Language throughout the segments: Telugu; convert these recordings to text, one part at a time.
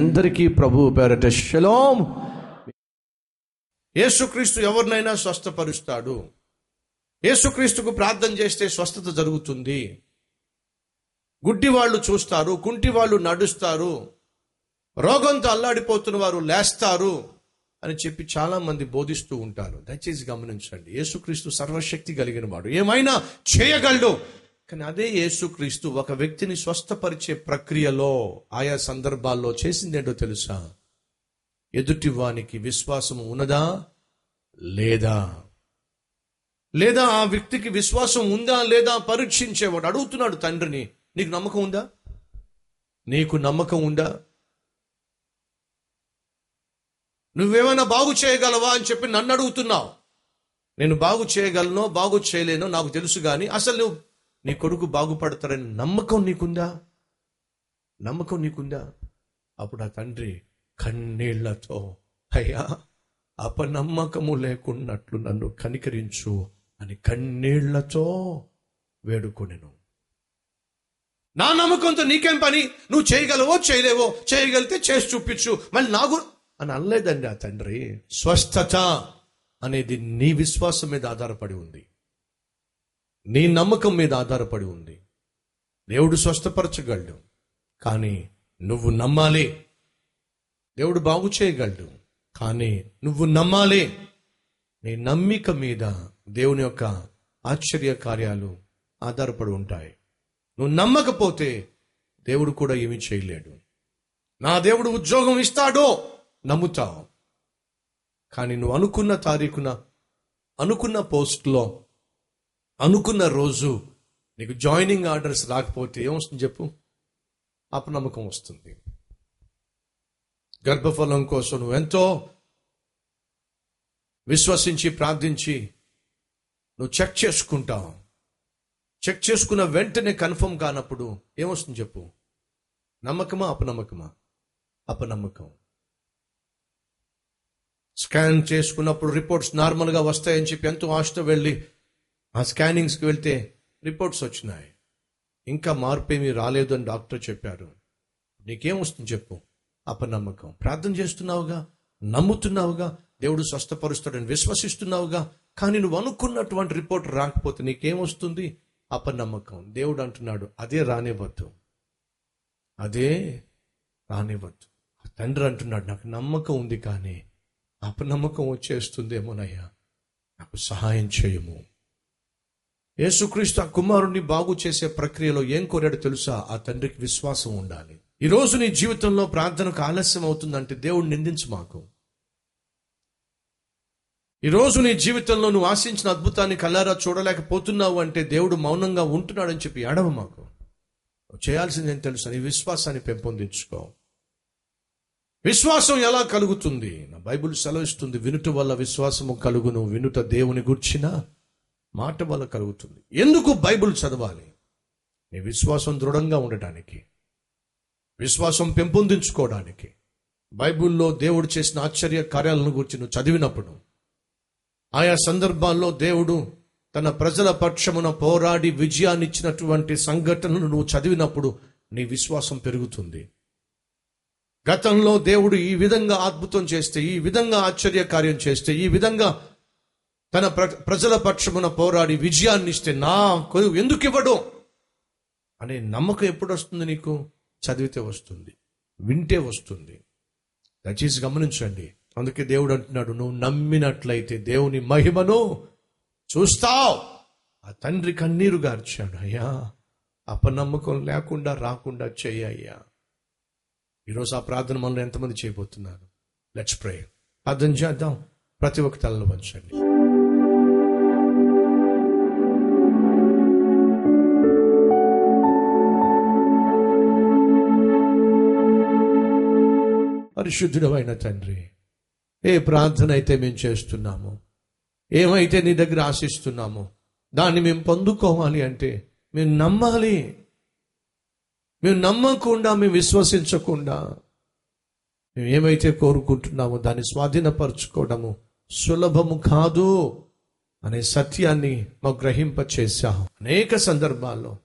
అందరికీ ప్రభు పేరట శలోం. యేసుక్రీస్తు ఎవరినైనా స్వస్థపరుస్తాడు. యేసుక్రీస్తుకు ప్రార్థన చేస్తే స్వస్థత జరుగుతుంది. గుడ్డి వాళ్ళు చూస్తారు కుంటి వాళ్ళు నడుస్తారు రోగంతో అల్లాడిపోతున్న వారు లేస్తారు అని చెప్పి చాలా మంది బోధిస్తూ ఉంటారు. దయచేసి గమనించండి. యేసుక్రీస్తు సర్వశక్తి కలిగిన వాడు. ఏమైనా చేయగలడు? కానీ అదే యేసుక్రీస్తు ఒక వ్యక్తిని స్వస్థపరిచే ప్రక్రియలో ఆయా సందర్భాల్లో చేసిందేంటో తెలుసా? ఎదుటివానికి విశ్వాసం ఉన్నదా? లేదా? లేదా ఆ వ్యక్తికి విశ్వాసం ఉందా? లేదా పరీక్షించేవాడు అడుగుతున్నాడు తండ్రిని నీకు నమ్మకం ఉందా? నీకు నమ్మకం ఉందా? నువ్వేమైనా బాగు చేయగలవా అని చెప్పి నన్ను అడుగుతున్నావు. నేను బాగు చేయగలనో బాగు చేయలేనో నాకు తెలుసు కానీ అసలు నువ్వు నీ కొడుకు బాగుపడతారని నమ్మకం నీకుందా? నమ్మకం నీకుందా? అప్పుడు ఆ తండ్రి కన్నీళ్ళతో అయ్యా అపనమ్మకము లేకున్నట్లు నన్ను కనికరించు అని కన్నీళ్ళతో వేడుకొనెను. నా నమ్మకంతో నీకేం పని? నువ్వు చేయగలవో చేయలేవో? చేయగలిగితే చేసి చూపించు. మళ్ళీ నాకు అని అనలేదండి ఆ తండ్రి. స్వస్థత అనేది నీ విశ్వాసం మీద ఆధారపడి ఉంది. నీ నమ్మకం మీద ఆధారపడి ఉంది. దేవుడు స్వస్థపరచగలడు. కానీ నువ్వు నమ్మాలి. దేవుడు బాగు చేయగలడు. కానీ నువ్వు నమ్మాలి. నీ నమ్మిక మీద దేవుని యొక్క ఆశ్చర్య కార్యాలు ఆధారపడి ఉంటాయి. నువ్వు నమ్మకపోతే దేవుడు కూడా ఏమి చేయలేడు. నా దేవుడు ఉద్యోగం ఇస్తాడో నమ్ముతావు. కానీ నువ్వు అనుకున్న తారీఖున అనుకున్న పోస్ట్లో అనుకున్న రోజు నీకు జాయినింగ్ ఆర్డర్స్ రాకపోతే ఏమొస్తుంది చెప్పు? అపనమ్మకం వస్తుంది. గర్భఫలం కోసం నువ్వు ఎంతో విశ్వసించి ప్రార్థించి నువ్వు చెక్ చేసుకుంటావు. చెక్ చేసుకున్న వెంటనే కన్ఫర్మ్ కానప్పుడు ఏమొస్తుంది చెప్పు? నమ్మకమా అపనమ్మకమా? అపనమ్మకం. స్కాన్ చేసుకున్నప్పుడు రిపోర్ట్స్ నార్మల్గా వస్తాయని చెప్పి ఎంతో ఆశతో వెళ్ళి ఆ స్కానింగ్స్కి వెళ్తే రిపోర్ట్స్ వచ్చినాయి. ఇంకా మార్పు ఏమీ రాలేదు అని డాక్టర్ చెప్పారు నీకేం వస్తుంది చెప్పు. అపనమ్మకం. ప్రార్థన చేస్తున్నావుగా? నమ్ముతున్నావుగా? దేవుడు స్వస్థపరుస్తాడని విశ్వసిస్తున్నావుగా? కానీ నువ్వు అనుకున్నటువంటి రిపోర్ట్ రాకపోతే నీకేం వస్తుంది? అపనమ్మకం. దేవుడు అంటున్నాడు అదే రానివ్వద్దు. అదే రానివ్వద్దు. తండ్రి అంటున్నాడు నాకు నమ్మకం ఉంది కానీ అపనమ్మకం వచ్చేస్తుందేమోనయ్యా. నాకు సహాయం చేయము. యేసుక్రీస్తు ఆ కుమారుణ్ణి బాగు చేసే ప్రక్రియలో ఏం కోరాడు తెలుసా? ఆ తండ్రికి విశ్వాసం ఉండాలి. ఈరోజు నీ జీవితంలో ప్రార్థనకు ఆలస్యం అవుతుందంటే దేవుడు నిందించు మాకు. ఈ రోజు నీ జీవితంలో నువ్వు ఆశించిన అద్భుతాన్ని కల్లారా చూడలేకపోతున్నావు అంటే దేవుడు మౌనంగా ఉంటున్నాడని చెప్పి ఏడవ మాకు. చేయాల్సిందేం తెలుసు తెలుసా? నీ విశ్వాసాన్ని పెంపొందించుకో. విశ్వాసం ఎలా కలుగుతుంది? నా బైబిల్ సెలవిస్తుంది వినుట వల్ల విశ్వాసము కలుగును. వినుట దేవుని గుర్చిన మాట వల్ల కలుగుతుంది. ఎందుకు బైబిల్ చదవాలి? నీ విశ్వాసం దృఢంగా ఉండటానికి విశ్వాసం పెంపొందించుకోవడానికి. బైబిల్లో దేవుడు చేసిన ఆశ్చర్య కార్యాలను గురించి నువ్వు చదివినప్పుడు ఆయా సందర్భాల్లో దేవుడు తన ప్రజల పక్షమున పోరాడి విజయాన్నిచ్చినటువంటి సంఘటనను సంఘటనలు నువ్వు చదివినప్పుడు నీ విశ్వాసం పెరుగుతుంది. గతంలో దేవుడు ఈ విధంగా అద్భుతం చేస్తే ఈ విధంగా ఆశ్చర్య కార్యం చేస్తే ఈ విధంగా తన ప్ర ప్రజల పక్షమున పోరాడి విజయాన్ని ఇస్తే నా ఎందుకు ఇవ్వడం అనే నమ్మకం ఎప్పుడు వస్తుంది నీకు? చదివితే వస్తుంది. వింటే వస్తుంది. దయచేసి గమనించండి. అందుకే దేవుడు అంటున్నాడు నువ్వు నమ్మినట్లయితే దేవుని మహిమను చూస్తావు. ఆ తండ్రి కన్నీరు గార్చాడు అయ్యా అపనమ్మకం లేకుండా రాకుండా చెయ్యయ్యా ఈరోజు ఆ ప్రార్థన మనలో ఎంతమంది చేయబోతున్నారు? లెట్స్ ప్రే ప్రార్థన చేద్దాం. ప్రతి ఒక్క తలలో వంచండి. పరిశుద్ధుడమైన తండ్రి ఏ ప్రార్థన అయితే మేము చేస్తున్నాము ఏమైతే నీ దగ్గర ఆశిస్తున్నామో దాన్ని మేము పొందుకోవాలి అంటే మేము నమ్మాలి. మేము నమ్మకుండా మేము విశ్వసించకుండా మేము ఏమైతే కోరుకుంటున్నామో దాన్ని స్వాధీనపరచుకోవడము సులభము కాదు అనే సత్యాన్ని మాకు గ్రహింప అనేక సందర్భాల్లో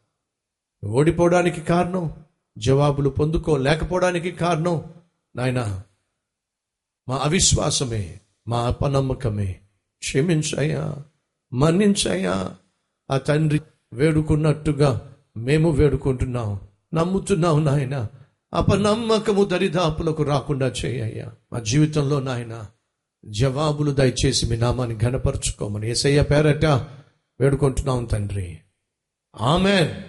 ఓడిపోవడానికి కారణం జవాబులు పొందుకోలేకపోవడానికి కారణం నాయన మా అవిశ్వాసమే మా అపనమ్మకమే. క్షమించయ్యా మన్నించయ్యా. ఆ తండ్రి వేడుకున్నట్టుగా మేము వేడుకుంటున్నాం. నమ్ముతున్నాం నాయన. అపనమ్మకము దరిదాపులకు రాకుండా చేయ్యా మా జీవితంలో నాయన జవాబులు దయచేసి మీ నామాన్ని ఘనపరుచుకోమని ఏసయ్య పేరట వేడుకుంటున్నాం తండ్రి. ఆమె